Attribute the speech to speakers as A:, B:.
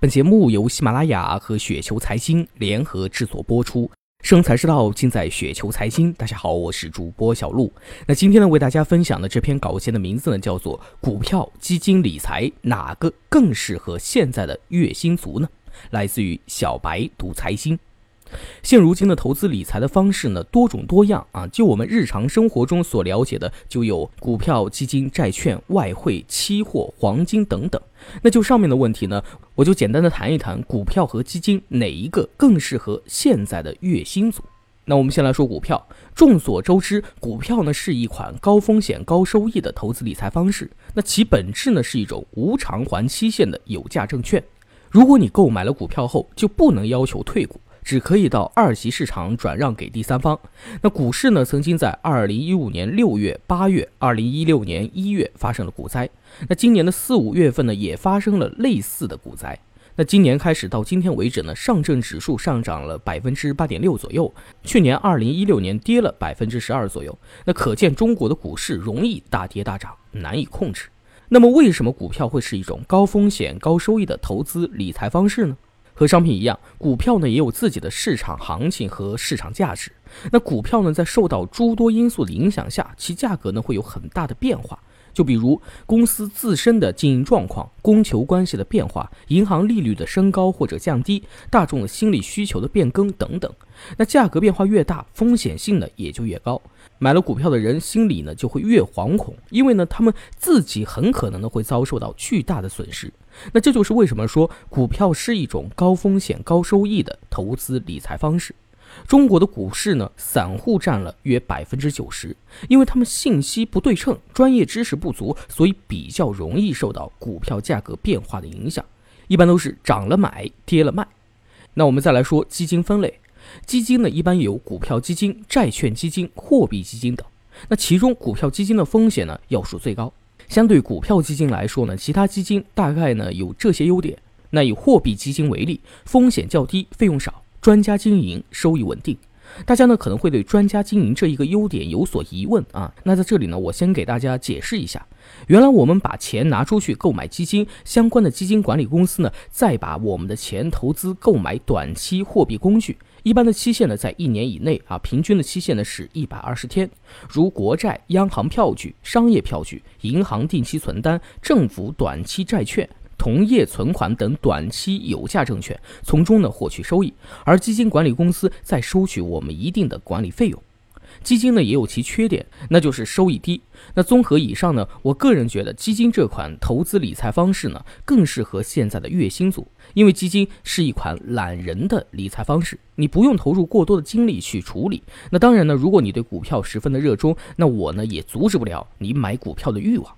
A: 本节目由喜马拉雅和雪球财经联合制作播出，生财之道尽在雪球财经。大家好，我是主播小璐。那今天呢，为大家分享的这篇稿件的名字呢，叫做《股票、基金、理财哪个更适合现在的月薪族呢？》来自于小白读财经。现如今的投资理财的方式呢，多种多样啊。就我们日常生活中所了解的，就有股票、基金、债券、外汇、期货、黄金等等。那就上面的问题呢，我就简单的谈一谈股票和基金哪一个更适合现在的月薪族。那我们先来说股票。众所周知，股票呢是一款高风险高收益的投资理财方式。那其本质呢是一种无偿还期限的有价证券。如果你购买了股票后，就不能要求退股。只可以到二级市场转让给第三方。那股市呢，曾经在二零一五年六月、八月、二零一六年一月发生了股灾。那今年的四五月份呢，也发生了类似的股灾。那今年开始到今天为止呢，上证指数上涨了百分之八点六左右，去年二零一六年跌了百分之十二左右。那可见中国的股市容易大跌大涨，难以控制。那么为什么股票会是一种高风险高收益的投资理财方式呢？和商品一样，股票呢也有自己的市场行情和市场价值。那股票呢，在受到诸多因素的影响下，其价格呢会有很大的变化。就比如公司自身的经营状况、供求关系的变化、银行利率的升高或者降低、大众的心理需求的变更等等。那价格变化越大，风险性呢也就越高。买了股票的人心里呢就会越惶恐，因为呢他们自己很可能呢会遭受到巨大的损失。那这就是为什么说股票是一种高风险高收益的投资理财方式。中国的股市呢，散户占了约百分之九十，因为他们信息不对称，专业知识不足，所以比较容易受到股票价格变化的影响，一般都是涨了买，跌了卖。那我们再来说基金分类，基金呢一般有股票基金、债券基金、货币基金等。那其中股票基金的风险呢要数最高，相对股票基金来说呢，其他基金大概呢有这些优点。那以货币基金为例，风险较低，费用少。专家经营，收益稳定。大家呢可能会对专家经营这一个优点有所疑问啊。那在这里呢，我先给大家解释一下。原来我们把钱拿出去购买基金，相关的基金管理公司呢，再把我们的钱投资购买短期货币工具，一般的期限呢在一年以内啊，平均的期限呢是一百二十天。如国债、央行票据、商业票据、银行定期存单、政府短期债券。同业存款等短期有价证券，从中呢获取收益，而基金管理公司在收取我们一定的管理费用。基金呢也有其缺点，那就是收益低。那综合以上呢，我个人觉得基金这款投资理财方式呢更适合现在的月薪族，因为基金是一款懒人的理财方式，你不用投入过多的精力去处理。那当然呢，如果你对股票十分的热衷，那我呢也阻止不了你买股票的欲望。